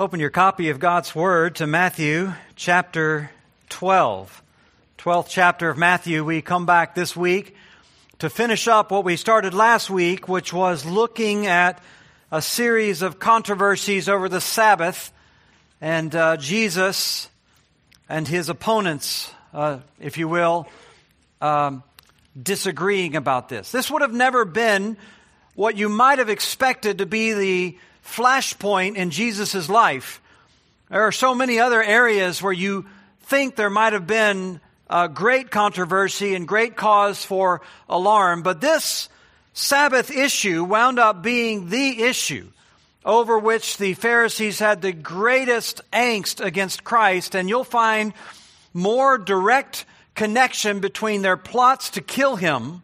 Open your copy of God's Word to Matthew chapter 12. 12th chapter of Matthew. We come back this week to finish up what we started last week, which was looking at a series of controversies over the Sabbath and uh, Jesus and his opponents, uh, if you will, um, disagreeing about this. This would have never been what you might have expected to be the flashpoint in Jesus' life. There are so many other areas where you think there might have been a great controversy and great cause for alarm, but this Sabbath issue wound up being the issue over which the Pharisees had the greatest angst against Christ, and you'll find more direct connection between their plots to kill him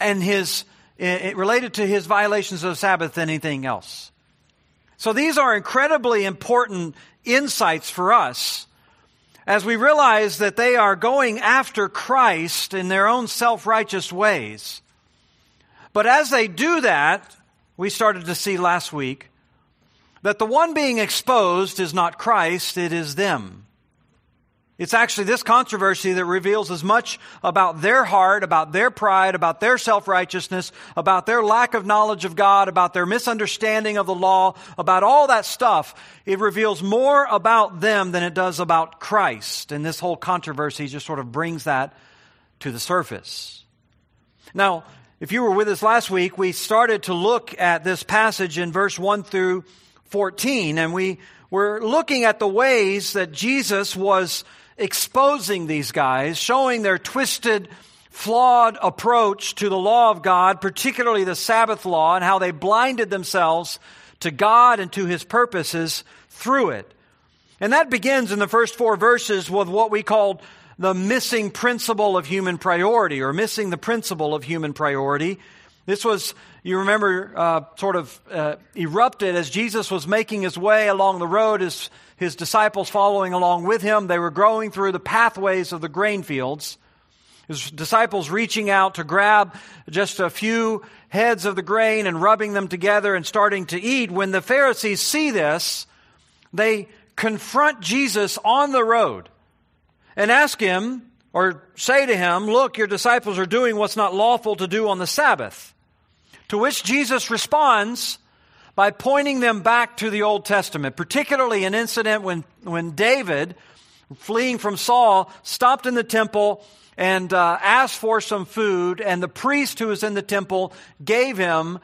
and his it related to his violations of Sabbath than anything else. So these are incredibly important insights for us as we realize that they are going after Christ in their own self-righteous ways. But as they do that, we started to see last week that the one being exposed is not Christ, it is them. It's actually this controversy that reveals as much about their heart, about their pride, about their self-righteousness, about their lack of knowledge of God, about their misunderstanding of the law, about all that stuff. It reveals more about them than it does about Christ. And this whole controversy just sort of brings that to the surface. Now, if you were with us last week, we started to look at this passage in verse 1 through 14, and we were looking at the ways that Jesus was exposing these guys, showing their twisted, flawed approach to the law of God, particularly the Sabbath law, and how they blinded themselves to God and to His purposes through it. And that begins in the first four verses with what we called the missing principle of human priority, or missing the principle of human priority. This was, you remember, uh, sort of uh, erupted as Jesus was making his way along the road. His his disciples following along with him. They were growing through the pathways of the grain fields. His disciples reaching out to grab just a few heads of the grain and rubbing them together and starting to eat. When the Pharisees see this, they confront Jesus on the road and ask him or say to him, Look, your disciples are doing what's not lawful to do on the Sabbath. To which Jesus responds, by pointing them back to the Old Testament, particularly an incident when, when David, fleeing from Saul, stopped in the temple and uh, asked for some food, and the priest who was in the temple gave him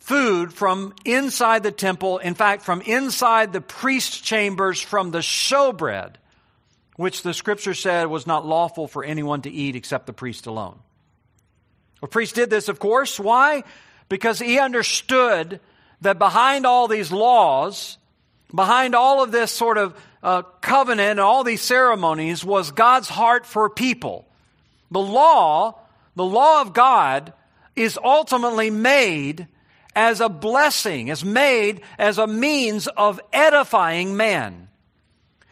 food from inside the temple, in fact, from inside the priest chambers from the showbread, which the scripture said was not lawful for anyone to eat except the priest alone. The priest did this, of course. Why? Because he understood that behind all these laws, behind all of this sort of uh, covenant and all these ceremonies was God's heart for people. The law, the law of God, is ultimately made as a blessing, is made as a means of edifying man.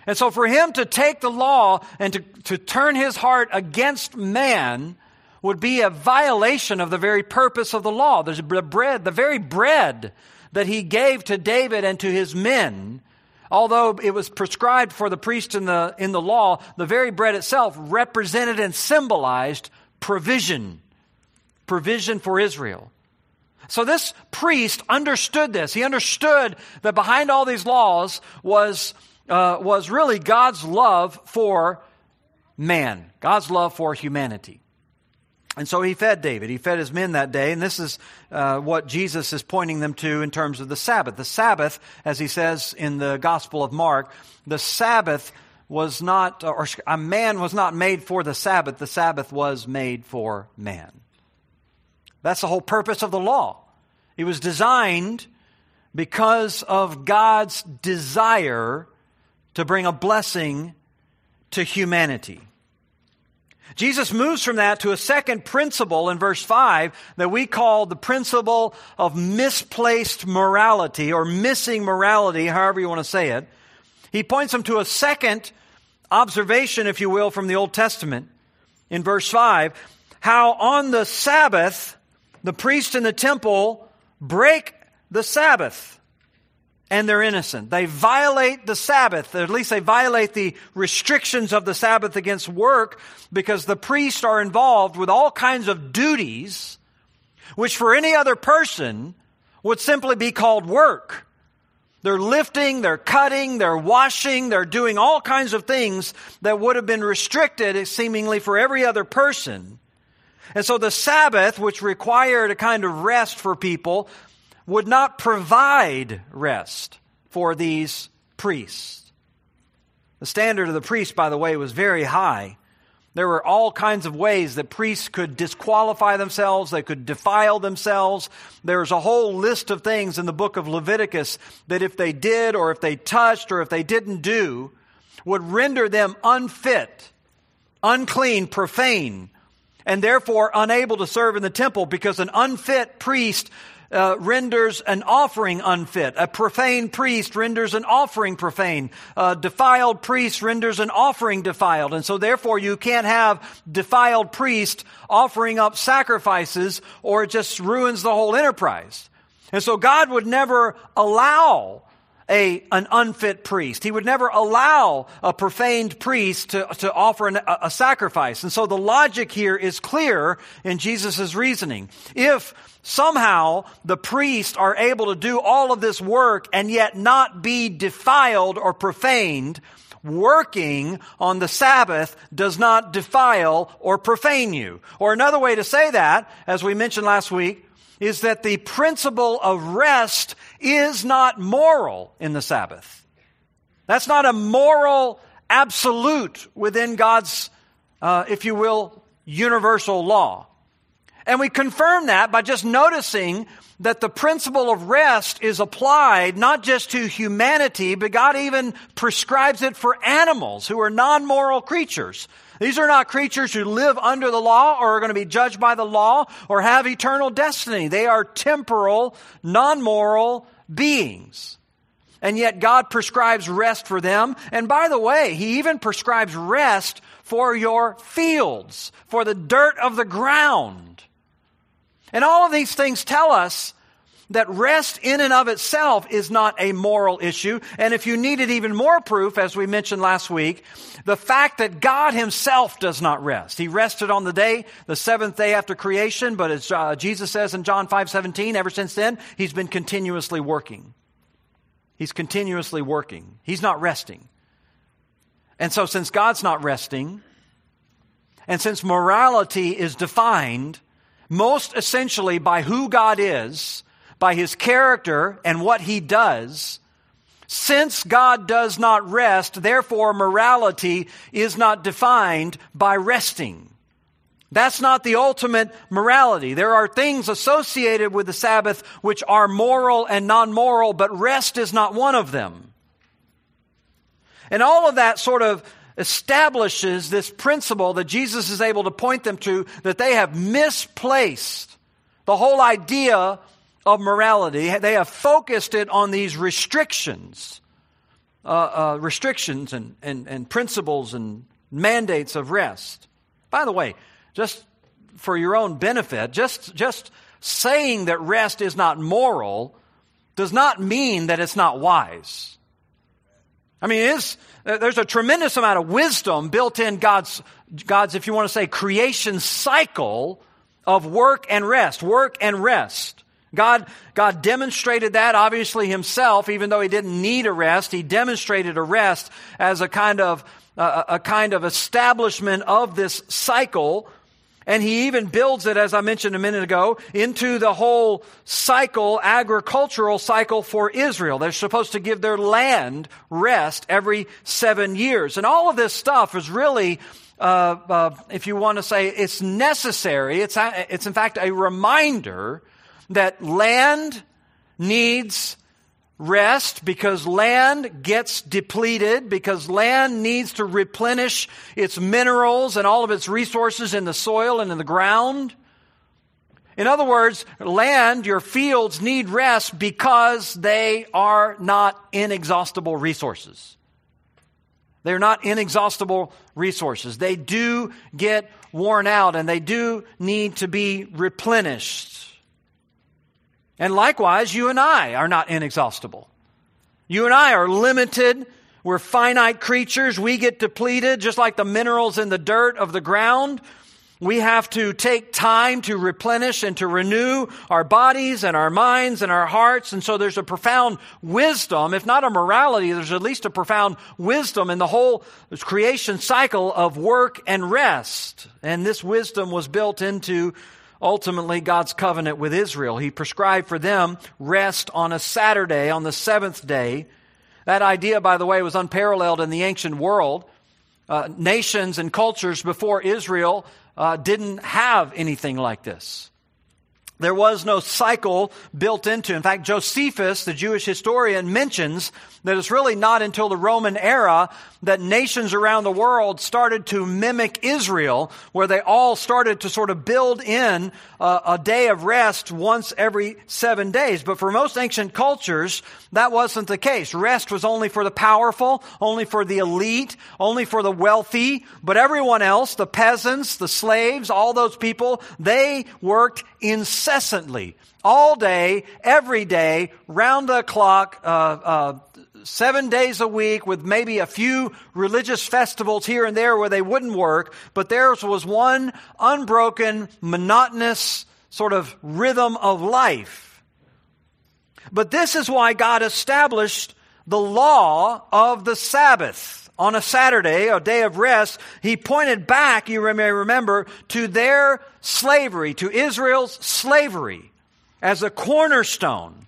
And so for him to take the law and to, to turn his heart against man would be a violation of the very purpose of the law. There's the bread, the very bread that he gave to David and to his men, although it was prescribed for the priest in the, in the law, the very bread itself represented and symbolized provision. Provision for Israel. So this priest understood this. He understood that behind all these laws was, uh, was really God's love for man, God's love for humanity. And so he fed David. He fed his men that day. And this is uh, what Jesus is pointing them to in terms of the Sabbath. The Sabbath, as he says in the Gospel of Mark, the Sabbath was not, or a man was not made for the Sabbath. The Sabbath was made for man. That's the whole purpose of the law. It was designed because of God's desire to bring a blessing to humanity. Jesus moves from that to a second principle in verse 5 that we call the principle of misplaced morality or missing morality, however you want to say it. He points them to a second observation, if you will, from the Old Testament in verse 5 how on the Sabbath, the priest in the temple break the Sabbath. And they're innocent. They violate the Sabbath, or at least they violate the restrictions of the Sabbath against work because the priests are involved with all kinds of duties which for any other person would simply be called work. They're lifting, they're cutting, they're washing, they're doing all kinds of things that would have been restricted seemingly for every other person. And so the Sabbath, which required a kind of rest for people, would not provide rest for these priests. The standard of the priest, by the way, was very high. There were all kinds of ways that priests could disqualify themselves, they could defile themselves. There's a whole list of things in the book of Leviticus that if they did, or if they touched, or if they didn't do, would render them unfit, unclean, profane, and therefore unable to serve in the temple because an unfit priest uh, renders an offering unfit. A profane priest renders an offering profane. A defiled priest renders an offering defiled. And so therefore you can't have defiled priest offering up sacrifices or it just ruins the whole enterprise. And so God would never allow a, an unfit priest. He would never allow a profaned priest to, to offer an, a, a sacrifice. And so the logic here is clear in Jesus' reasoning. If somehow the priests are able to do all of this work and yet not be defiled or profaned, working on the Sabbath does not defile or profane you. Or another way to say that, as we mentioned last week, is that the principle of rest is not moral in the Sabbath. That's not a moral absolute within God's, uh, if you will, universal law. And we confirm that by just noticing that the principle of rest is applied not just to humanity, but God even prescribes it for animals who are non moral creatures. These are not creatures who live under the law or are going to be judged by the law or have eternal destiny. They are temporal, non moral beings. And yet God prescribes rest for them. And by the way, He even prescribes rest for your fields, for the dirt of the ground. And all of these things tell us that rest in and of itself is not a moral issue. And if you needed even more proof, as we mentioned last week, the fact that God himself does not rest. He rested on the day, the seventh day after creation, but as uh, Jesus says in John 5 17, ever since then, he's been continuously working. He's continuously working. He's not resting. And so, since God's not resting, and since morality is defined most essentially by who God is, by his character and what he does, since God does not rest, therefore morality is not defined by resting. That's not the ultimate morality. There are things associated with the Sabbath which are moral and non moral, but rest is not one of them. And all of that sort of establishes this principle that Jesus is able to point them to that they have misplaced the whole idea of morality. They have focused it on these restrictions, uh, uh, restrictions and, and, and principles and mandates of rest. By the way, just for your own benefit, just, just saying that rest is not moral does not mean that it's not wise. I mean, there's a tremendous amount of wisdom built in God's, God's, if you want to say, creation cycle of work and rest, work and rest. God, God demonstrated that obviously himself, even though he didn't need a rest. He demonstrated a rest as a kind of, uh, a kind of establishment of this cycle. And he even builds it, as I mentioned a minute ago, into the whole cycle, agricultural cycle for Israel. They're supposed to give their land rest every seven years. And all of this stuff is really uh, uh, if you want to say it's necessary, it's, it's in fact a reminder that land needs rest because land gets depleted, because land needs to replenish its minerals and all of its resources in the soil and in the ground. In other words, land, your fields need rest because they are not inexhaustible resources. They're not inexhaustible resources. They do get worn out and they do need to be replenished. And likewise, you and I are not inexhaustible. You and I are limited. We're finite creatures. We get depleted just like the minerals in the dirt of the ground. We have to take time to replenish and to renew our bodies and our minds and our hearts. And so there's a profound wisdom, if not a morality, there's at least a profound wisdom in the whole creation cycle of work and rest. And this wisdom was built into ultimately God's covenant with Israel. He prescribed for them rest on a Saturday, on the seventh day. That idea, by the way, was unparalleled in the ancient world. Uh, nations and cultures before Israel uh, didn't have anything like this. There was no cycle built into. In fact, Josephus, the Jewish historian, mentions that it's really not until the Roman era that nations around the world started to mimic Israel, where they all started to sort of build in a, a, day of rest once every seven days. But for most ancient cultures, that wasn't the case. Rest was only for the powerful, only for the elite, only for the wealthy. But everyone else, the peasants, the slaves, all those people, they worked incessantly. All day, every day, round the clock, uh, uh, seven days a week with maybe a few religious festivals here and there where they wouldn't work, but theirs was one unbroken, monotonous sort of rhythm of life. But this is why God established the law of the Sabbath. On a Saturday, a day of rest, he pointed back, you may remember, to their slavery, to Israel's slavery, as a cornerstone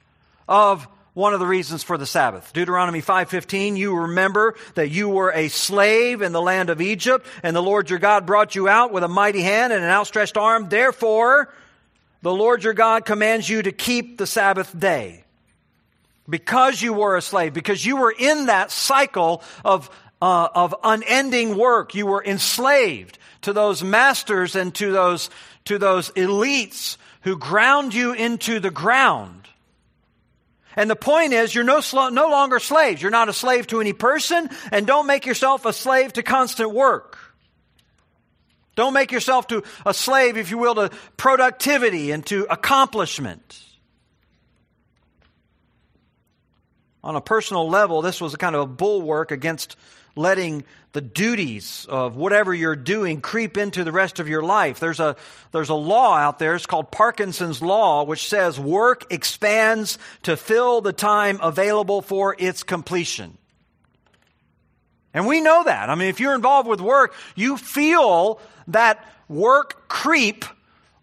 of one of the reasons for the Sabbath. Deuteronomy 5:15, you remember that you were a slave in the land of Egypt, and the Lord your God brought you out with a mighty hand and an outstretched arm. Therefore, the Lord your God commands you to keep the Sabbath day. Because you were a slave, because you were in that cycle of, uh, of unending work, you were enslaved to those masters and to those, to those elites who ground you into the ground. And the point is, you're no, no longer slaves. You're not a slave to any person, and don't make yourself a slave to constant work. Don't make yourself to a slave, if you will, to productivity and to accomplishment. On a personal level, this was a kind of a bulwark against letting the duties of whatever you're doing creep into the rest of your life. There's a, there's a law out there, it's called Parkinson's Law, which says work expands to fill the time available for its completion. And we know that. I mean, if you're involved with work, you feel that work creep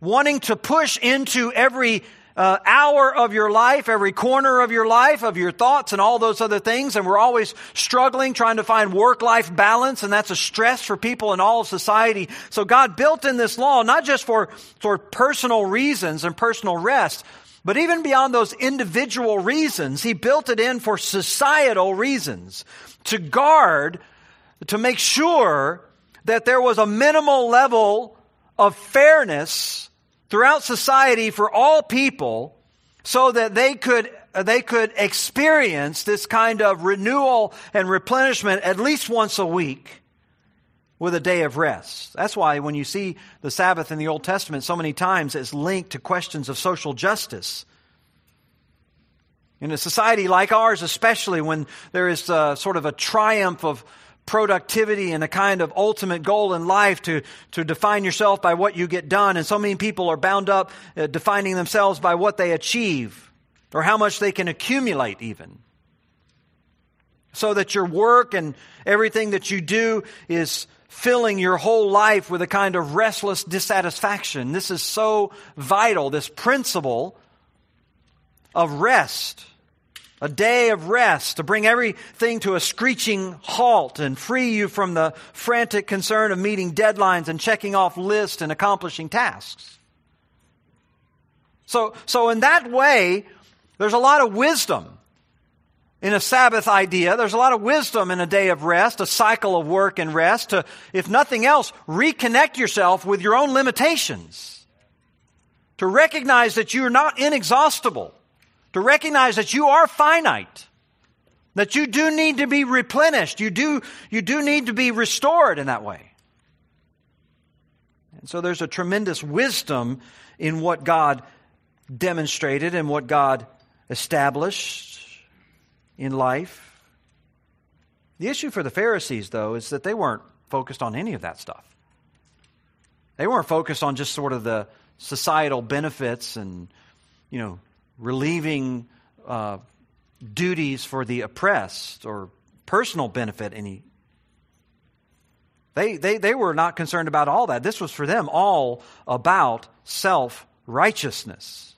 wanting to push into every uh, hour of your life, every corner of your life, of your thoughts, and all those other things. And we're always struggling trying to find work life balance, and that's a stress for people in all of society. So God built in this law not just for, for personal reasons and personal rest, but even beyond those individual reasons, He built it in for societal reasons to guard, to make sure that there was a minimal level of fairness throughout society for all people so that they could uh, they could experience this kind of renewal and replenishment at least once a week with a day of rest. That's why when you see the Sabbath in the Old Testament so many times it's linked to questions of social justice. In a society like ours, especially when there is a, sort of a triumph of productivity and a kind of ultimate goal in life to, to define yourself by what you get done. And so many people are bound up uh, defining themselves by what they achieve or how much they can accumulate, even. So that your work and everything that you do is filling your whole life with a kind of restless dissatisfaction. This is so vital, this principle of rest a day of rest to bring everything to a screeching halt and free you from the frantic concern of meeting deadlines and checking off lists and accomplishing tasks. So, so in that way, there's a lot of wisdom in a Sabbath idea. There's a lot of wisdom in a day of rest, a cycle of work and rest to, if nothing else, reconnect yourself with your own limitations. To recognize that you're not inexhaustible to recognize that you are finite, that you do need to be replenished, you do, you do need to be restored in that way. And so there's a tremendous wisdom in what God demonstrated and what God established. in life. The issue for the Pharisees, though, is that they weren't focused on any of that stuff. They weren't focused on just sort of the societal benefits and, you know, relieving uh, duties for the oppressed or personal benefit any. They, they, they were not concerned about all that. This was for them all about self righteousness.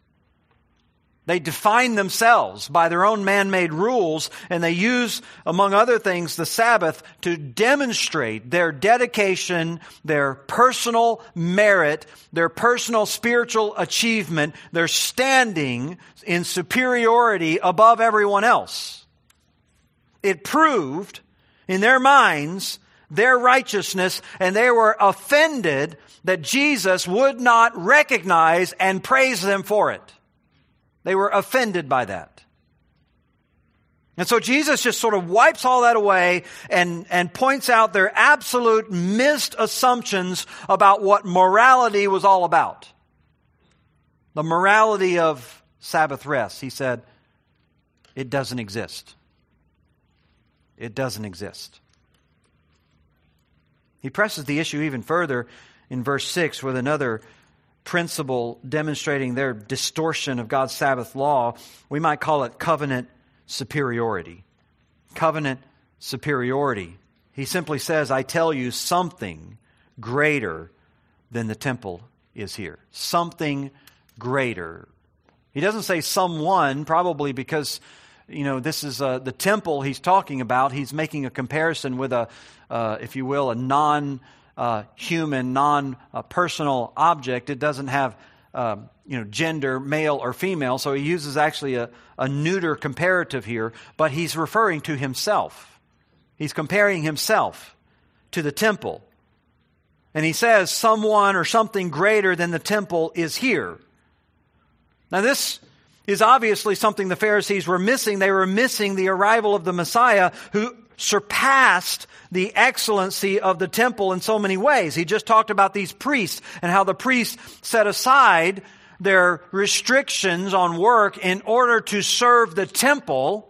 They define themselves by their own man made rules, and they use, among other things, the Sabbath to demonstrate their dedication, their personal merit, their personal spiritual achievement, their standing in superiority above everyone else. It proved, in their minds, their righteousness, and they were offended that Jesus would not recognize and praise them for it. They were offended by that. And so Jesus just sort of wipes all that away and, and points out their absolute missed assumptions about what morality was all about. The morality of Sabbath rest. He said, it doesn't exist. It doesn't exist. He presses the issue even further in verse 6 with another principle demonstrating their distortion of God's Sabbath law, we might call it covenant superiority. Covenant superiority. He simply says, I tell you something greater than the temple is here. Something greater. He doesn't say someone, probably because, you know, this is uh, the temple he's talking about. He's making a comparison with a, uh, if you will, a non uh, human, non personal object. It doesn't have uh, you know, gender, male or female, so he uses actually a, a neuter comparative here, but he's referring to himself. He's comparing himself to the temple. And he says, someone or something greater than the temple is here. Now, this is obviously something the Pharisees were missing. They were missing the arrival of the Messiah who surpassed the excellency of the temple in so many ways. He just talked about these priests and how the priests set aside their restrictions on work in order to serve the temple.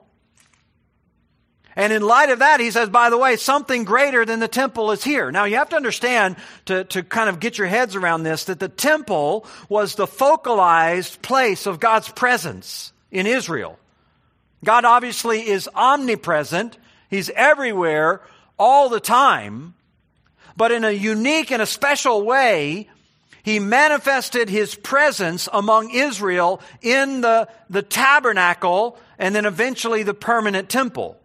And in light of that, he says, by the way, something greater than the temple is here. Now you have to understand to, to kind of get your heads around this, that the temple was the focalized place of God's presence in Israel. God obviously is omnipresent. He's everywhere all the time. But in a unique and a special way, he manifested his presence among Israel in the, the tabernacle and then eventually the permanent temple.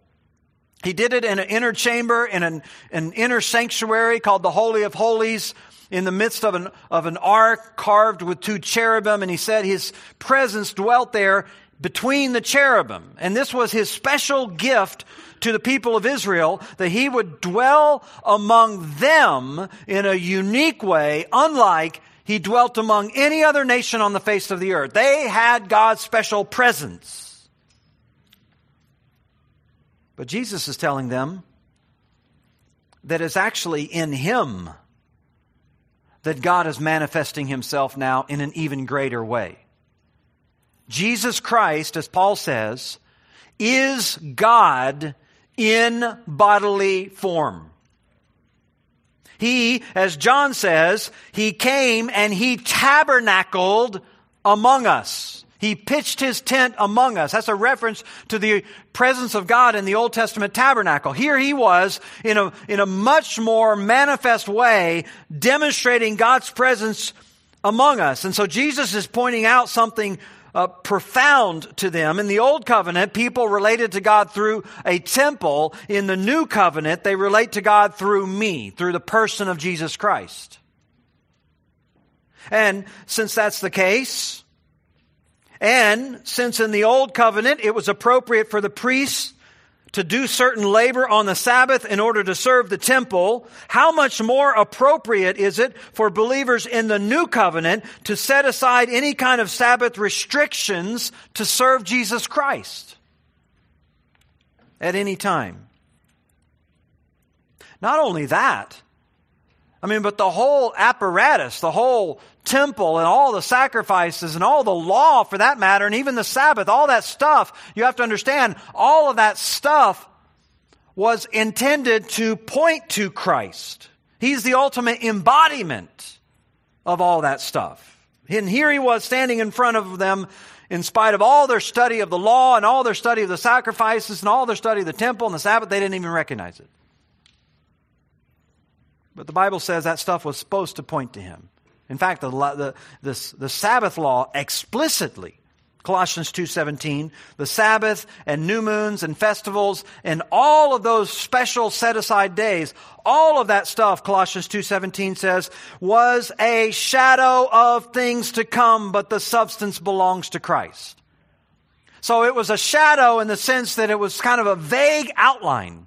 He did it in an inner chamber, in an, an inner sanctuary called the Holy of Holies, in the midst of an, of an ark carved with two cherubim, and he said his presence dwelt there between the cherubim. And this was his special gift to the people of Israel that he would dwell among them in a unique way, unlike he dwelt among any other nation on the face of the earth. They had God's special presence. But Jesus is telling them that it's actually in him that God is manifesting himself now in an even greater way. Jesus Christ, as Paul says, is God in bodily form. He, as John says, he came and he tabernacled among us. He pitched his tent among us. That's a reference to the presence of God in the Old Testament tabernacle. Here he was in a, in a much more manifest way demonstrating God's presence among us. And so Jesus is pointing out something uh, profound to them. In the Old Covenant, people related to God through a temple. In the New Covenant, they relate to God through me, through the person of Jesus Christ. And since that's the case, and since in the Old Covenant it was appropriate for the priests to do certain labor on the Sabbath in order to serve the temple, how much more appropriate is it for believers in the new covenant to set aside any kind of Sabbath restrictions to serve Jesus Christ at any time? Not only that, I mean, but the whole apparatus, the whole temple and all the sacrifices and all the law for that matter, and even the Sabbath, all that stuff, you have to understand, all of that stuff was intended to point to Christ. He's the ultimate embodiment of all that stuff. And here he was standing in front of them in spite of all their study of the law and all their study of the sacrifices and all their study of the temple and the Sabbath, they didn't even recognize it. But the Bible says that stuff was supposed to point to him. In fact, the, the, the, the Sabbath law explicitly Colossians 2:17, the Sabbath and new moons and festivals and all of those special set aside days, all of that stuff Colossians 2:17 says was a shadow of things to come, but the substance belongs to Christ. So it was a shadow in the sense that it was kind of a vague outline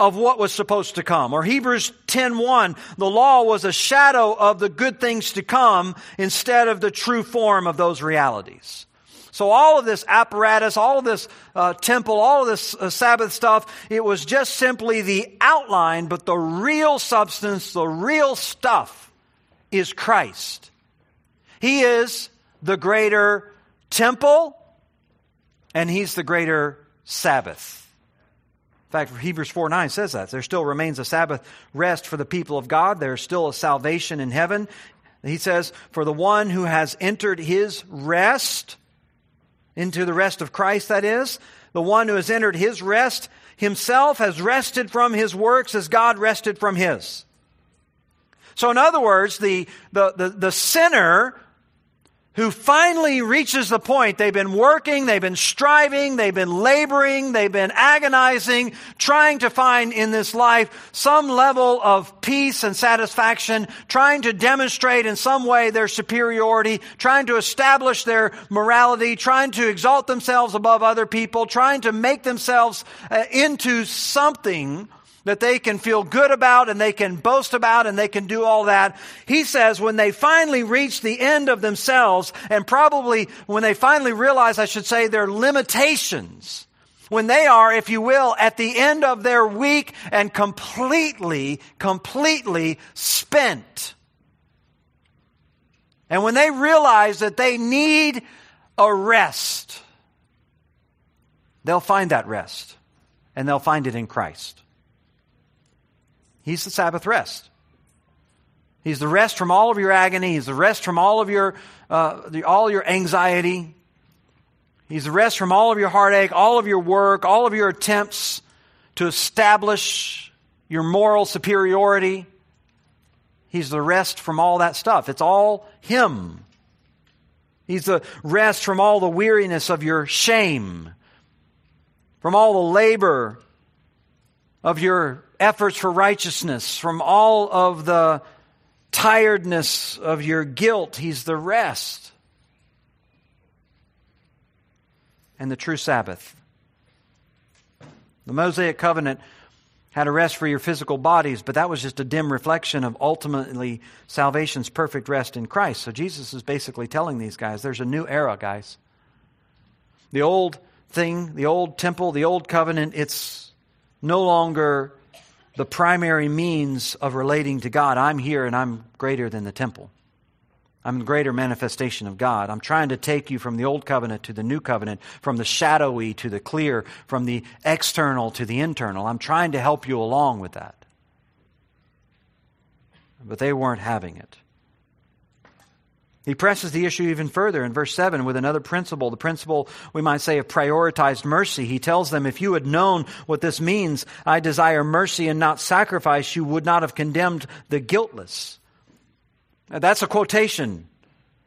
of what was supposed to come. Or Hebrews 10:1, the law was a shadow of the good things to come instead of the true form of those realities. So all of this apparatus, all of this uh, temple, all of this uh, Sabbath stuff, it was just simply the outline, but the real substance, the real stuff is Christ. He is the greater temple and he's the greater Sabbath. In fact, Hebrews 4 9 says that. There still remains a Sabbath rest for the people of God. There's still a salvation in heaven. He says, For the one who has entered his rest, into the rest of Christ, that is, the one who has entered his rest himself has rested from his works as God rested from his. So, in other words, the, the, the, the sinner who finally reaches the point. They've been working, they've been striving, they've been laboring, they've been agonizing, trying to find in this life some level of peace and satisfaction, trying to demonstrate in some way their superiority, trying to establish their morality, trying to exalt themselves above other people, trying to make themselves uh, into something that they can feel good about and they can boast about and they can do all that. He says when they finally reach the end of themselves and probably when they finally realize, I should say, their limitations, when they are, if you will, at the end of their week and completely, completely spent. And when they realize that they need a rest, they'll find that rest. And they'll find it in Christ. He's the Sabbath rest. He's the rest from all of your agony. He's the rest from all of your, uh, the, all your anxiety. He's the rest from all of your heartache, all of your work, all of your attempts to establish your moral superiority. He's the rest from all that stuff. It's all Him. He's the rest from all the weariness of your shame, from all the labor of your efforts for righteousness, from all of the tiredness of your guilt. He's the rest. And the true Sabbath. The Mosaic covenant had a rest for your physical bodies, but that was just a dim reflection of ultimately salvation's perfect rest in Christ. So Jesus is basically telling these guys there's a new era, guys. The old thing, the old temple, the old covenant, it's no longer the primary means of relating to God. I'm here and I'm greater than the temple. I'm the greater manifestation of God. I'm trying to take you from the old covenant to the new covenant, from the shadowy to the clear, from the external to the internal. I'm trying to help you along with that. But they weren't having it. He presses the issue even further in verse 7 with another principle, the principle, we might say, of prioritized mercy. He tells them, if you had known what this means, I desire mercy and not sacrifice, you would not have condemned the guiltless. Now, that's a quotation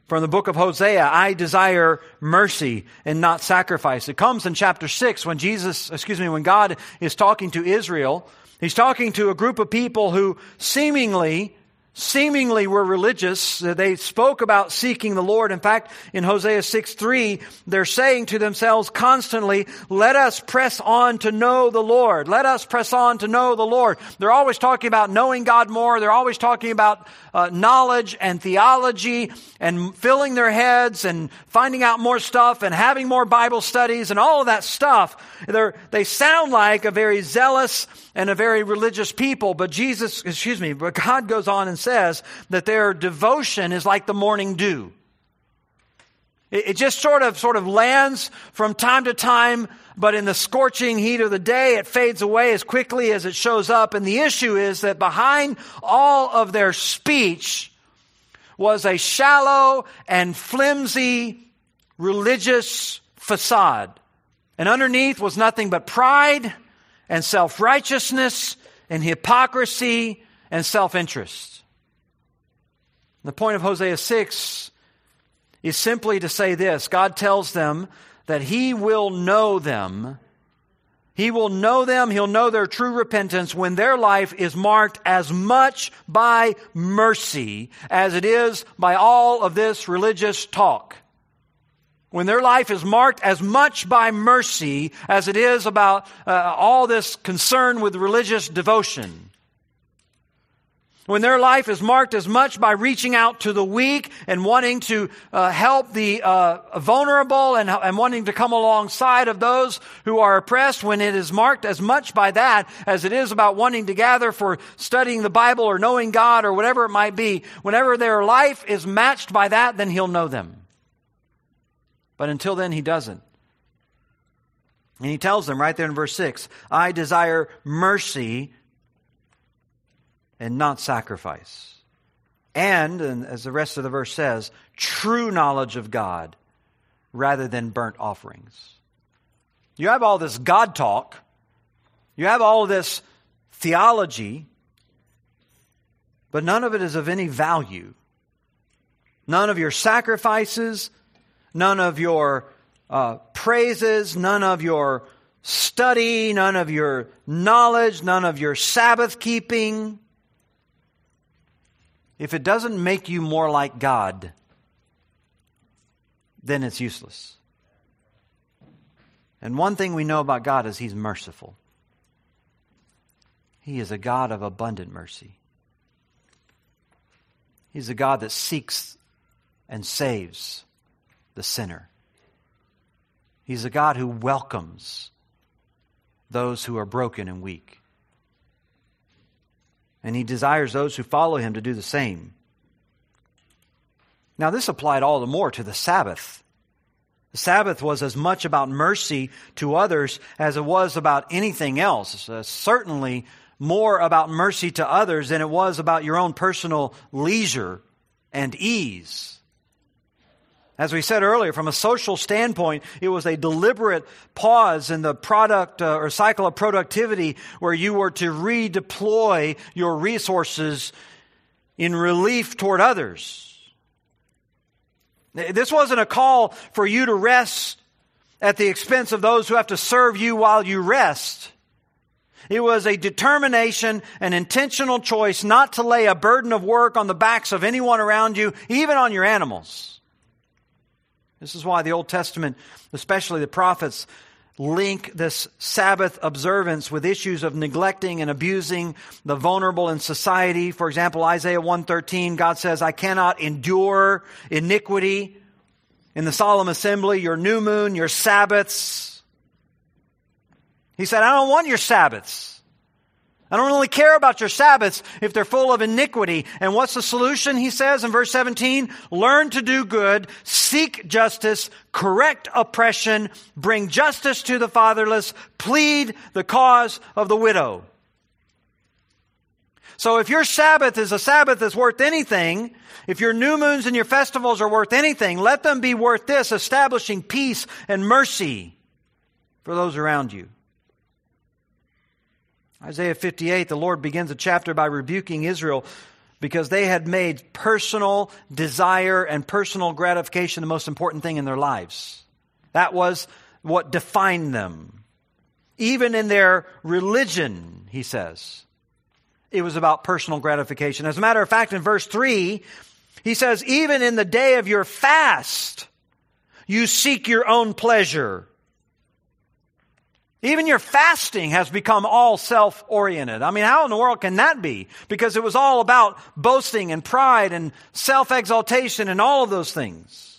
from the book of Hosea. I desire mercy and not sacrifice. It comes in chapter 6 when Jesus, excuse me, when God is talking to Israel. He's talking to a group of people who seemingly seemingly were religious. They spoke about seeking the Lord. In fact, in Hosea 6 3, they're saying to themselves constantly, let us press on to know the Lord. Let us press on to know the Lord. They're always talking about knowing God more. They're always talking about uh, knowledge and theology and filling their heads and finding out more stuff and having more Bible studies and all of that stuff. They're, they sound like a very zealous and a very religious people, but Jesus, excuse me, but God goes on and says that their devotion is like the morning dew. It, it just sort of, sort of lands from time to time but in the scorching heat of the day, it fades away as quickly as it shows up. And the issue is that behind all of their speech was a shallow and flimsy religious facade. And underneath was nothing but pride and self righteousness and hypocrisy and self interest. The point of Hosea 6 is simply to say this God tells them that He will know them. He will know them. He'll know their true repentance when their life is marked as much by mercy as it is by all of this religious talk. When their life is marked as much by mercy as it is about uh, all this concern with religious devotion when their life is marked as much by reaching out to the weak and wanting to uh, help the uh, vulnerable and, and wanting to come alongside of those who are oppressed, when it is marked as much by that as it is about wanting to gather for studying the Bible or knowing God or whatever it might be, whenever their life is matched by that, then He'll know them. But until then, He doesn't. And He tells them right there in verse 6 I desire mercy and not sacrifice. And, and, as the rest of the verse says, true knowledge of God rather than burnt offerings. You have all this God talk, you have all this theology, but none of it is of any value. None of your sacrifices, none of your uh, praises, none of your study, none of your knowledge, none of your Sabbath keeping if it doesn't make you more like God, then it's useless. And one thing we know about God is He's merciful. He is a God of abundant mercy. He's a God that seeks and saves the sinner. He's a God who welcomes those who are broken and weak and he desires those who follow him to do the same. Now, this applied all the more to the Sabbath. The Sabbath was as much about mercy to others as it was about anything else. Uh, certainly more about mercy to others than it was about your own personal leisure and ease. As we said earlier, from a social standpoint, it was a deliberate pause in the product uh, or cycle of productivity where you were to redeploy your resources in relief toward others. This wasn't a call for you to rest at the expense of those who have to serve you while you rest. It was a determination, an intentional choice not to lay a burden of work on the backs of anyone around you, even on your animals. This is why the Old Testament, especially the prophets, link this Sabbath observance with issues of neglecting and abusing the vulnerable in society. For example, Isaiah 113, God says, I cannot endure iniquity. In the solemn assembly, your new moon, your Sabbaths. He said, I don't want your Sabbaths. I don't really care about your Sabbaths if they're full of iniquity. And what's the solution? He says in verse 17, learn to do good, seek justice, correct oppression, bring justice to the fatherless, plead the cause of the widow. So if your Sabbath is a Sabbath that's worth anything, if your new moons and your festivals are worth anything, let them be worth this, establishing peace and mercy for those around you. Isaiah 58, the Lord begins a chapter by rebuking Israel because they had made personal desire and personal gratification the most important thing in their lives. That was what defined them. Even in their religion, he says. it was about personal gratification. As a matter of fact, in verse 3, he says, even in the day of your fast, you seek your own pleasure. Even your fasting has become all self oriented. I mean, how in the world can that be? Because it was all about boasting and pride and self exaltation and all of those things.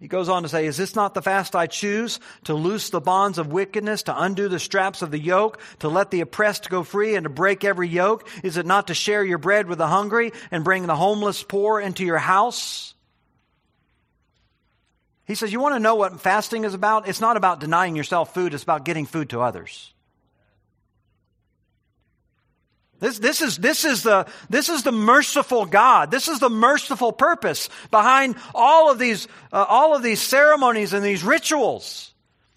He goes on to say, Is this not the fast I choose? To loose the bonds of wickedness, to undo the straps of the yoke, to let the oppressed go free, and to break every yoke? Is it not to share your bread with the hungry and bring the homeless poor into your house? He says, You want to know what fasting is about? It's not about denying yourself food, it's about getting food to others. This, this, is, this, is the, this is the merciful God. This is the merciful purpose behind all of these, uh, all of these ceremonies and these rituals.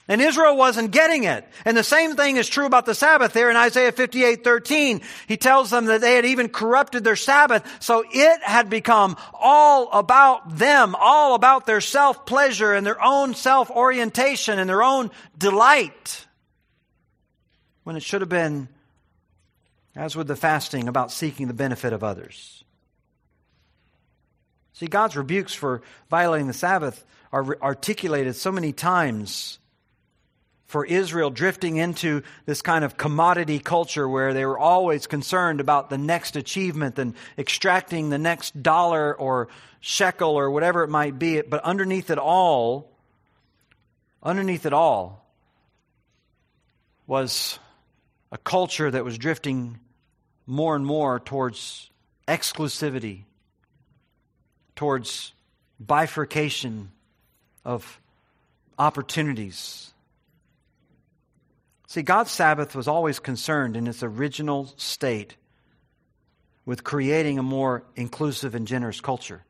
And Israel wasn't getting it. And the same thing is true about the Sabbath there in Isaiah 58, 13. He tells them that they had even corrupted their Sabbath, so it had become all about them, all about their self-pleasure and their own self-orientation and their own delight. When it should have been, as with the fasting, about seeking the benefit of others. See, God's rebukes for violating the Sabbath are articulated so many times for Israel drifting into this kind of commodity culture where they were always concerned about the next achievement and extracting the next dollar or shekel or whatever it might be. But underneath it all, underneath it all was a culture that was drifting more and more towards exclusivity, towards bifurcation of opportunities See, God's Sabbath was always concerned in its original state with creating a more inclusive and generous culture.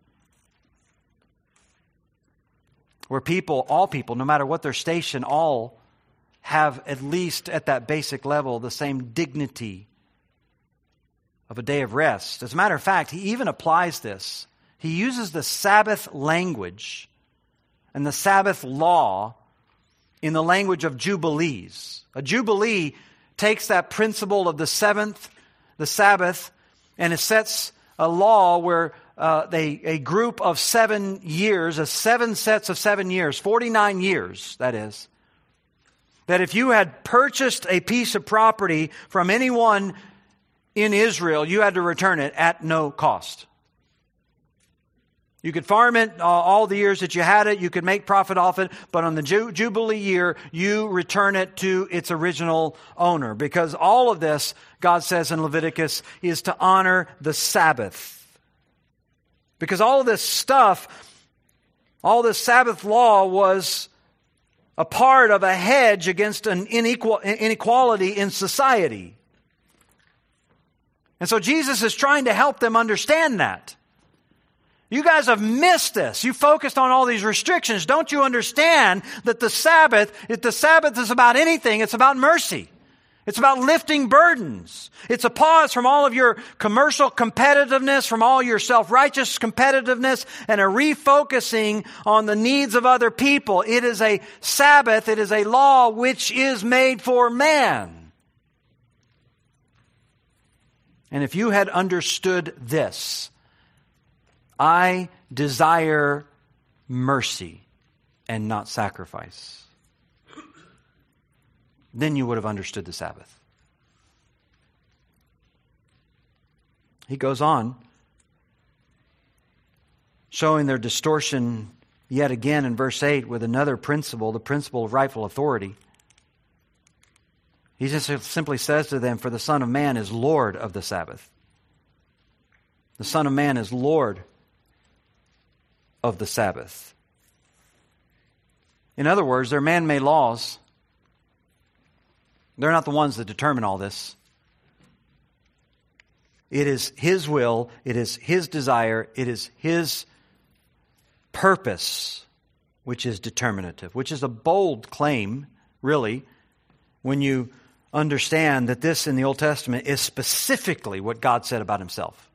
Where people, all people, no matter what their station, all have at least at that basic level the same dignity of a day of rest. As a matter of fact, he even applies this. He uses the Sabbath language and the Sabbath law in the language of jubilees. A jubilee takes that principle of the seventh, the Sabbath, and it sets a law where uh, they, a group of seven years, a seven sets of seven years, 49 years, that is, that if you had purchased a piece of property from anyone in Israel, you had to return it at no cost. You could farm it uh, all the years that you had it. You could make profit off it. But on the Ju- Jubilee year, you return it to its original owner. Because all of this, God says in Leviticus, is to honor the Sabbath. Because all of this stuff, all this Sabbath law was a part of a hedge against an inequal, inequality in society. And so Jesus is trying to help them understand that. You guys have missed this. You focused on all these restrictions. Don't you understand that the Sabbath, if the Sabbath is about anything, it's about mercy. It's about lifting burdens. It's a pause from all of your commercial competitiveness, from all your self-righteous competitiveness, and a refocusing on the needs of other people. It is a Sabbath. It is a law which is made for man. And if you had understood this, I desire mercy and not sacrifice. Then you would have understood the Sabbath. He goes on, showing their distortion yet again in verse 8 with another principle, the principle of rightful authority. He just simply says to them, For the Son of Man is Lord of the Sabbath. The Son of Man is Lord of the Sabbath. In other words, they're man made laws. They're not the ones that determine all this. It is His will, it is His desire, it is His purpose which is determinative, which is a bold claim, really, when you understand that this in the Old Testament is specifically what God said about Himself.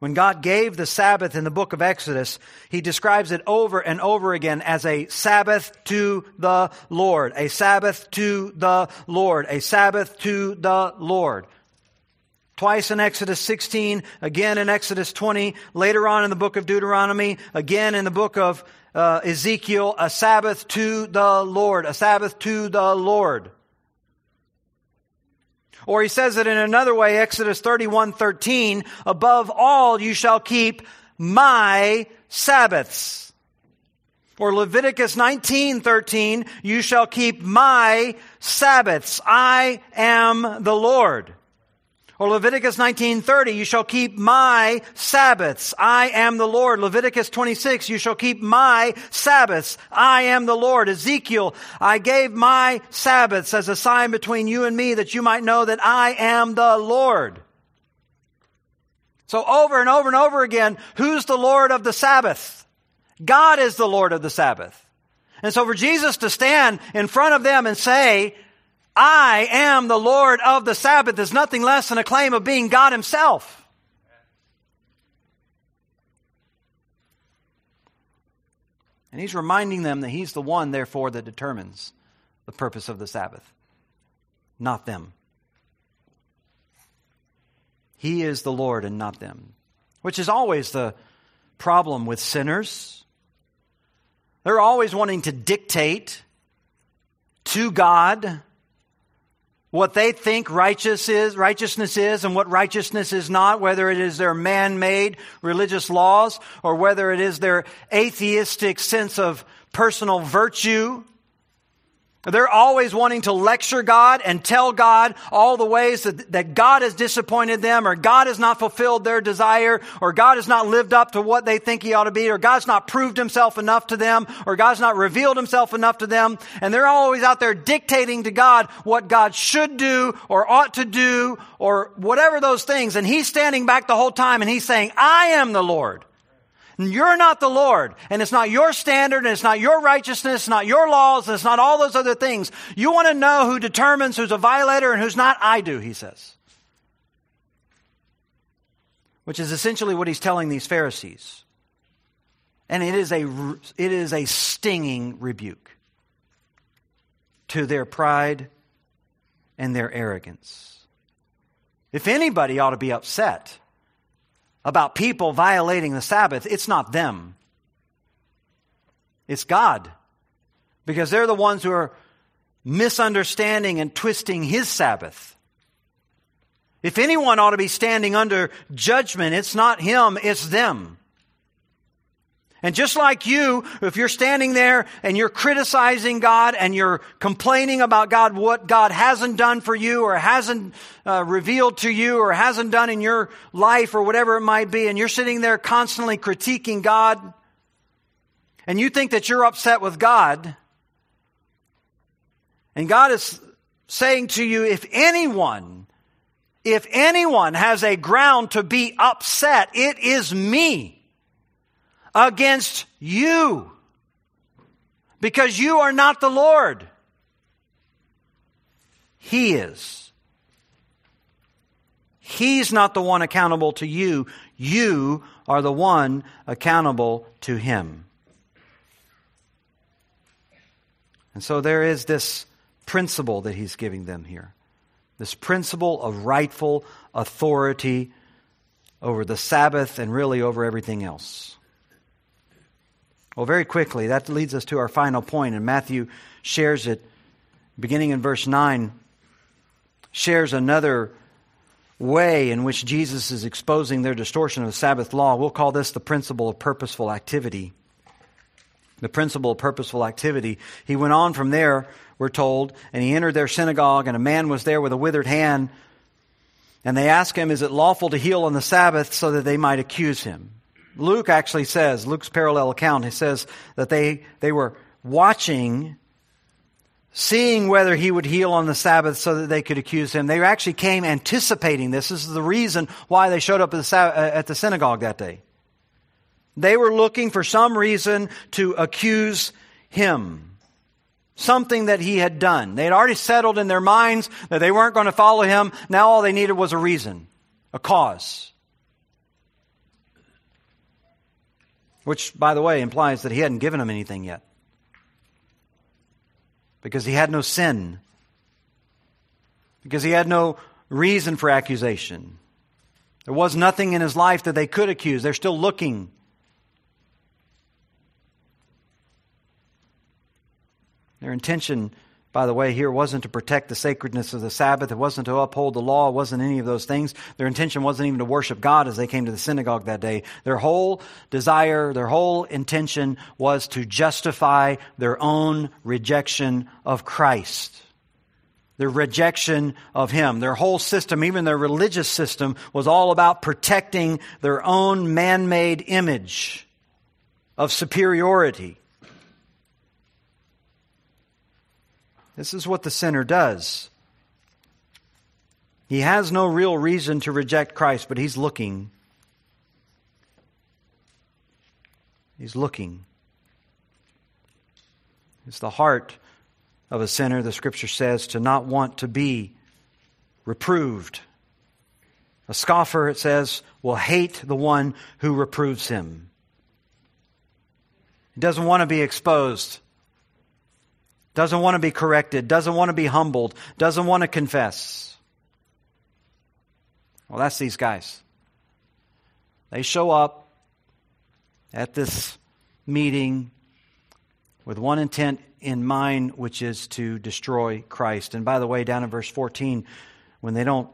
When God gave the Sabbath in the book of Exodus, He describes it over and over again as a Sabbath to the Lord, a Sabbath to the Lord, a Sabbath to the Lord. Twice in Exodus 16, again in Exodus 20, later on in the book of Deuteronomy, again in the book of uh, Ezekiel, a Sabbath to the Lord, a Sabbath to the Lord. Or he says it in another way, Exodus 31, 13, above all you shall keep my Sabbaths. Or Leviticus 19, 13, you shall keep my Sabbaths. I am the Lord. Or Leviticus 19:30, you shall keep my Sabbaths. I am the Lord. Leviticus 26, you shall keep my Sabbaths. I am the Lord. Ezekiel, I gave my Sabbaths as a sign between you and me that you might know that I am the Lord. So over and over and over again, who's the Lord of the Sabbath? God is the Lord of the Sabbath. And so for Jesus to stand in front of them and say, I am the Lord of the Sabbath is nothing less than a claim of being God Himself. And He's reminding them that He's the one, therefore, that determines the purpose of the Sabbath, not them. He is the Lord and not them, which is always the problem with sinners. They're always wanting to dictate to God what they think righteous is, righteousness is and what righteousness is not, whether it is their man-made religious laws or whether it is their atheistic sense of personal virtue. They're always wanting to lecture God and tell God all the ways that, that God has disappointed them or God has not fulfilled their desire or God has not lived up to what they think He ought to be or God's not proved Himself enough to them or God's not revealed Himself enough to them. And they're always out there dictating to God what God should do or ought to do or whatever those things. And He's standing back the whole time and He's saying, I am the Lord. You're not the Lord, and it's not your standard, and it's not your righteousness, it's not your laws, and it's not all those other things. You want to know who determines who's a violator and who's not? I do, he says. Which is essentially what he's telling these Pharisees. And it is a, it is a stinging rebuke to their pride and their arrogance. If anybody ought to be upset, about people violating the Sabbath, it's not them. It's God. Because they're the ones who are misunderstanding and twisting His Sabbath. If anyone ought to be standing under judgment, it's not Him, it's them. And just like you, if you're standing there and you're criticizing God and you're complaining about God, what God hasn't done for you or hasn't uh, revealed to you or hasn't done in your life or whatever it might be, and you're sitting there constantly critiquing God, and you think that you're upset with God, and God is saying to you, if anyone, if anyone has a ground to be upset, it is me against you because you are not the Lord. He is. He's not the one accountable to you. You are the one accountable to Him. And so there is this principle that He's giving them here this principle of rightful authority over the Sabbath and really over everything else. Well, very quickly, that leads us to our final point, and Matthew shares it beginning in verse 9, shares another way in which Jesus is exposing their distortion of the Sabbath law. We'll call this the principle of purposeful activity. The principle of purposeful activity. He went on from there, we're told, and he entered their synagogue, and a man was there with a withered hand. And they asked him, Is it lawful to heal on the Sabbath so that they might accuse him? Luke actually says, Luke's parallel account, he says that they, they were watching, seeing whether he would heal on the Sabbath so that they could accuse him. They actually came anticipating this. This is the reason why they showed up at the, uh, at the synagogue that day. They were looking for some reason to accuse him. Something that he had done. They had already settled in their minds that they weren't going to follow him. Now all they needed was a reason, a cause. Which, by the way, implies that he hadn't given him anything yet. Because he had no sin. Because he had no reason for accusation. There was nothing in his life that they could accuse. They're still looking. Their intention, by the way, here wasn't to protect the sacredness of the Sabbath. It wasn't to uphold the law. It wasn't any of those things. Their intention wasn't even to worship God as they came to the synagogue that day. Their whole desire, their whole intention was to justify their own rejection of Christ their rejection of him. Their whole system, even their religious system, was all about protecting their own man made image of superiority. This is what the sinner does. He has no real reason to reject Christ, but he's looking. He's looking. It's the heart of a sinner, the scripture says, to not want to be reproved. A scoffer, it says, will hate the one who reproves him. He doesn't want to be exposed, doesn't want to be corrected, doesn't want to be humbled, doesn't want to confess. Well, that's these guys. They show up at this meeting with one intent in mind, which is to destroy Christ. And by the way, down in verse 14, when they don't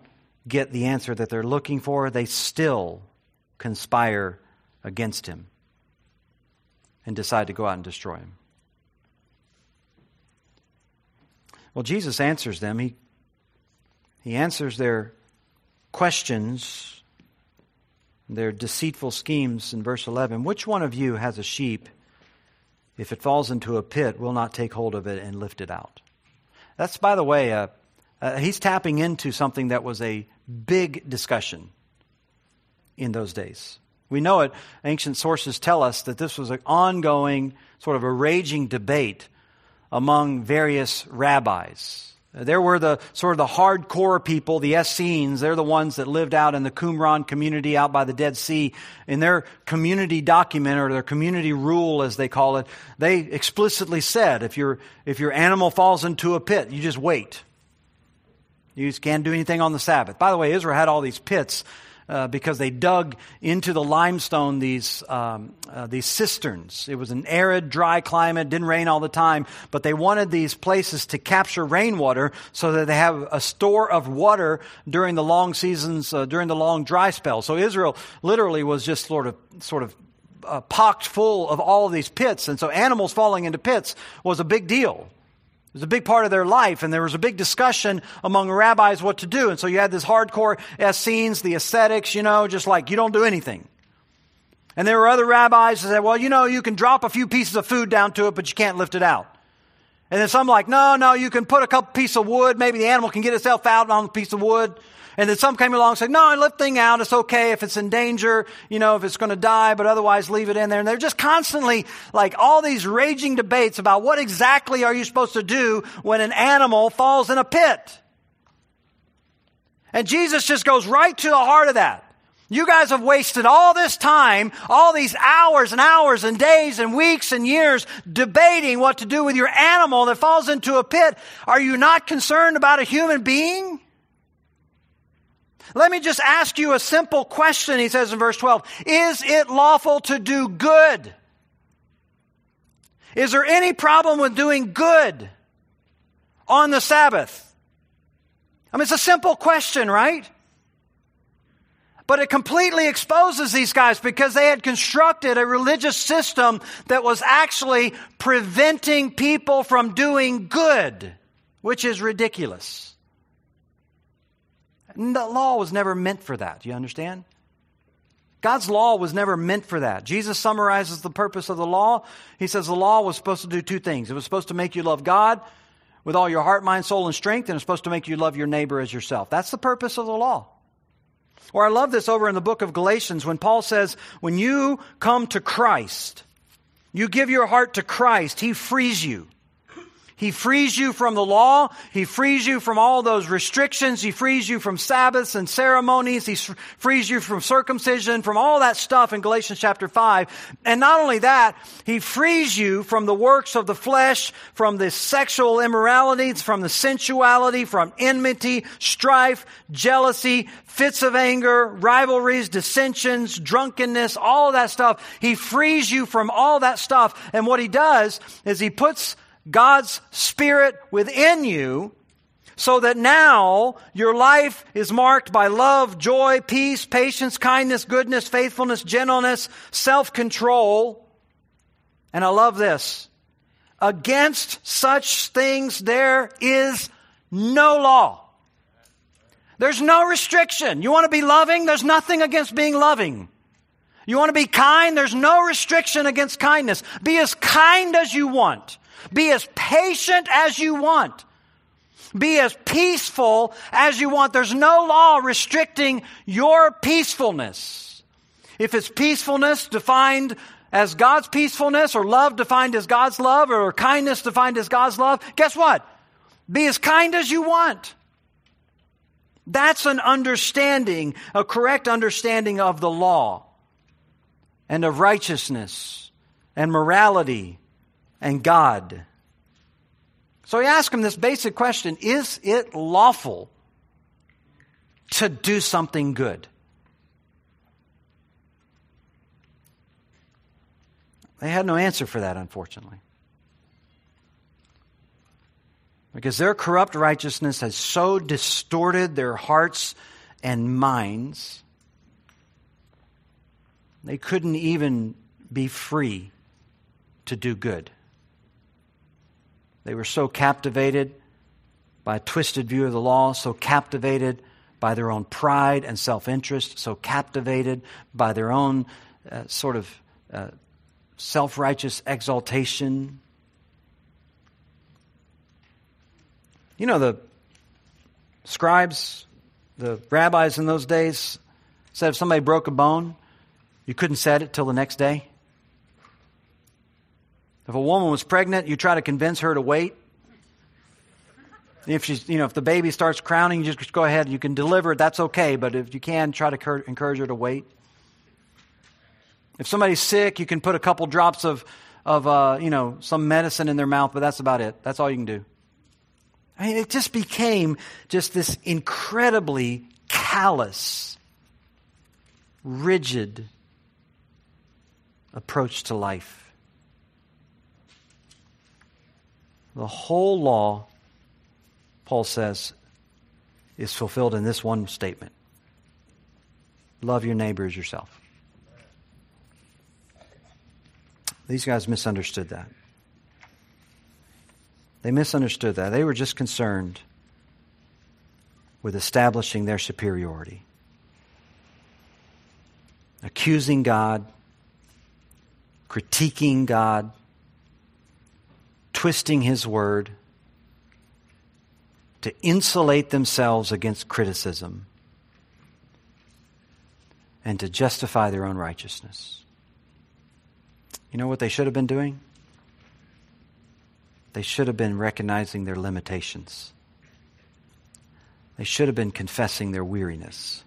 get the answer that they're looking for, they still conspire against him and decide to go out and destroy him. Well, Jesus answers them. He, he answers their questions, their deceitful schemes in verse 11. Which one of you has a sheep? if it falls into a pit, will not take hold of it and lift it out. That's, by the way, uh, uh, he's tapping into something that was a big discussion in those days. We know it, ancient sources tell us that this was an ongoing, sort of a raging debate among various rabbis. There were the sort of the hardcore people, the Essenes. They're the ones that lived out in the Qumran community out by the Dead Sea. In their community document or their community rule, as they call it, they explicitly said if your, if your animal falls into a pit, you just wait. You just can't do anything on the Sabbath. By the way, Israel had all these pits uh, because they dug into the limestone these, um, uh, these cisterns. It was an arid, dry climate, didn't rain all the time, but they wanted these places to capture rainwater so that they have a store of water during the long seasons, uh, during the long dry spell. So Israel literally was just sort of, sort of uh, pocked full of all of these pits. And so animals falling into pits was a big deal. It was a big part of their life, and there was a big discussion among rabbis what to do. And so you had this hardcore Essenes, the ascetics, you know, just like you don't do anything. And there were other rabbis that said, well, you know, you can drop a few pieces of food down to it, but you can't lift it out. And then some like, no, no, you can put a couple pieces of wood. Maybe the animal can get itself out on a piece of wood. And then some came along and said, no, lift thing out. It's okay if it's in danger, you know, if it's going to die, but otherwise leave it in there. And they're just constantly like all these raging debates about what exactly are you supposed to do when an animal falls in a pit. And Jesus just goes right to the heart of that. You guys have wasted all this time, all these hours and hours and days and weeks and years debating what to do with your animal that falls into a pit. Are you not concerned about a human being? Let me just ask you a simple question, he says in verse 12. Is it lawful to do good? Is there any problem with doing good on the Sabbath? I mean, it's a simple question, right? But it completely exposes these guys because they had constructed a religious system that was actually preventing people from doing good, which is ridiculous. The law was never meant for that. Do you understand? God's law was never meant for that. Jesus summarizes the purpose of the law. He says the law was supposed to do two things. It was supposed to make you love God with all your heart, mind, soul, and strength, and it's supposed to make you love your neighbor as yourself. That's the purpose of the law. Or I love this over in the book of Galatians when Paul says, when you come to Christ, you give your heart to Christ, He frees you. He frees you from the law. He frees you from all those restrictions. He frees you from Sabbaths and ceremonies. He frees you from circumcision, from all that stuff in Galatians chapter 5. And not only that, He frees you from the works of the flesh, from the sexual immorality, from the sensuality, from enmity, strife, jealousy, fits of anger, rivalries, dissensions, drunkenness, all of that stuff. He frees you from all that stuff. And what He does is He puts God's Spirit within you so that now your life is marked by love, joy, peace, patience, kindness, goodness, faithfulness, gentleness, self-control. And I love this. Against such things there is no law. There's no restriction. You want to be loving? There's nothing against being loving. You want to be kind? There's no restriction against kindness. Be as kind as you want. Be as patient as you want. Be as peaceful as you want. There's no law restricting your peacefulness. If it's peacefulness defined as God's peacefulness, or love defined as God's love, or kindness defined as God's love, guess what? Be as kind as you want. That's an understanding, a correct understanding of the law and of righteousness and morality and God. So he asked him this basic question Is it lawful to do something good? They had no answer for that, unfortunately. Because their corrupt righteousness has so distorted their hearts and minds, they couldn't even be free to do good. They were so captivated by a twisted view of the law, so captivated by their own pride and self interest, so captivated by their own uh, sort of uh, self righteous exaltation. You know, the scribes, the rabbis in those days said if somebody broke a bone, you couldn't set it till the next day. If a woman was pregnant, you try to convince her to wait. If she's, you know, if the baby starts crowning, you just go ahead. You can deliver it. That's okay. But if you can, try to encourage her to wait. If somebody's sick, you can put a couple drops of, of uh, you know, some medicine in their mouth, but that's about it. That's all you can do. I mean, it just became just this incredibly callous, rigid approach to life. The whole law, Paul says, is fulfilled in this one statement love your neighbor as yourself. These guys misunderstood that. They misunderstood that. They were just concerned with establishing their superiority, accusing God, critiquing God, twisting his word to insulate themselves against criticism and to justify their own righteousness. You know what they should have been doing? They should have been recognizing their limitations. They should have been confessing their weariness.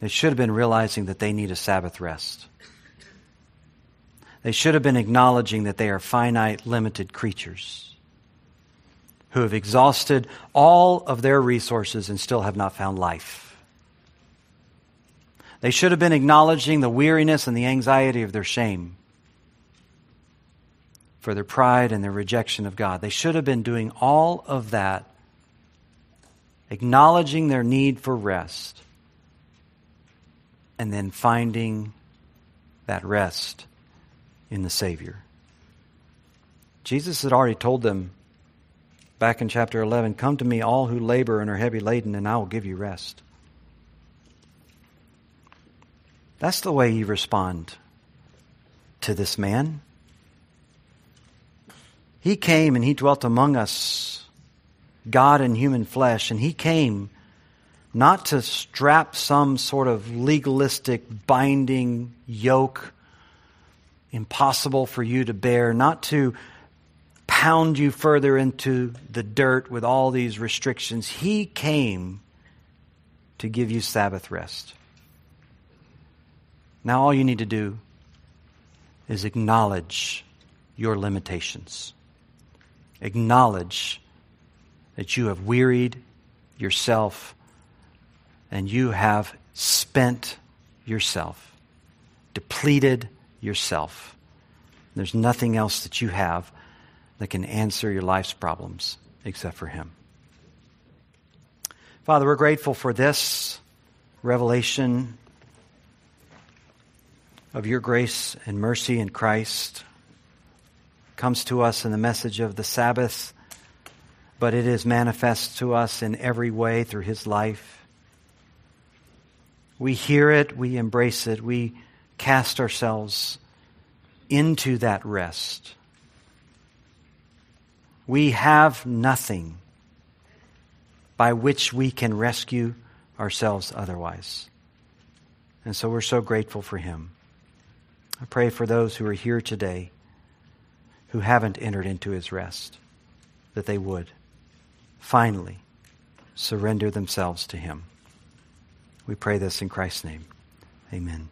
They should have been realizing that they need a Sabbath rest. They should have been acknowledging that they are finite, limited creatures who have exhausted all of their resources and still have not found life. They should have been acknowledging the weariness and the anxiety of their shame for their pride and their rejection of God. They should have been doing all of that, acknowledging their need for rest, and then finding that rest in the Savior. Jesus had already told them back in chapter 11 Come to me, all who labor and are heavy laden, and I will give you rest. That's the way you respond to this man. He came and he dwelt among us, God in human flesh, and he came not to strap some sort of legalistic binding yoke impossible for you to bear, not to pound you further into the dirt with all these restrictions. He came to give you Sabbath rest. Now, all you need to do is acknowledge your limitations. Acknowledge that you have wearied yourself and you have spent yourself, depleted yourself. There's nothing else that you have that can answer your life's problems except for Him. Father, we're grateful for this revelation of your grace and mercy in Christ. Comes to us in the message of the Sabbath, but it is manifest to us in every way through His life. We hear it, we embrace it, we cast ourselves into that rest. We have nothing by which we can rescue ourselves otherwise. And so we're so grateful for him. I pray for those who are here today who haven't entered into his rest, that they would finally surrender themselves to him. We pray this in Christ's name. Amen.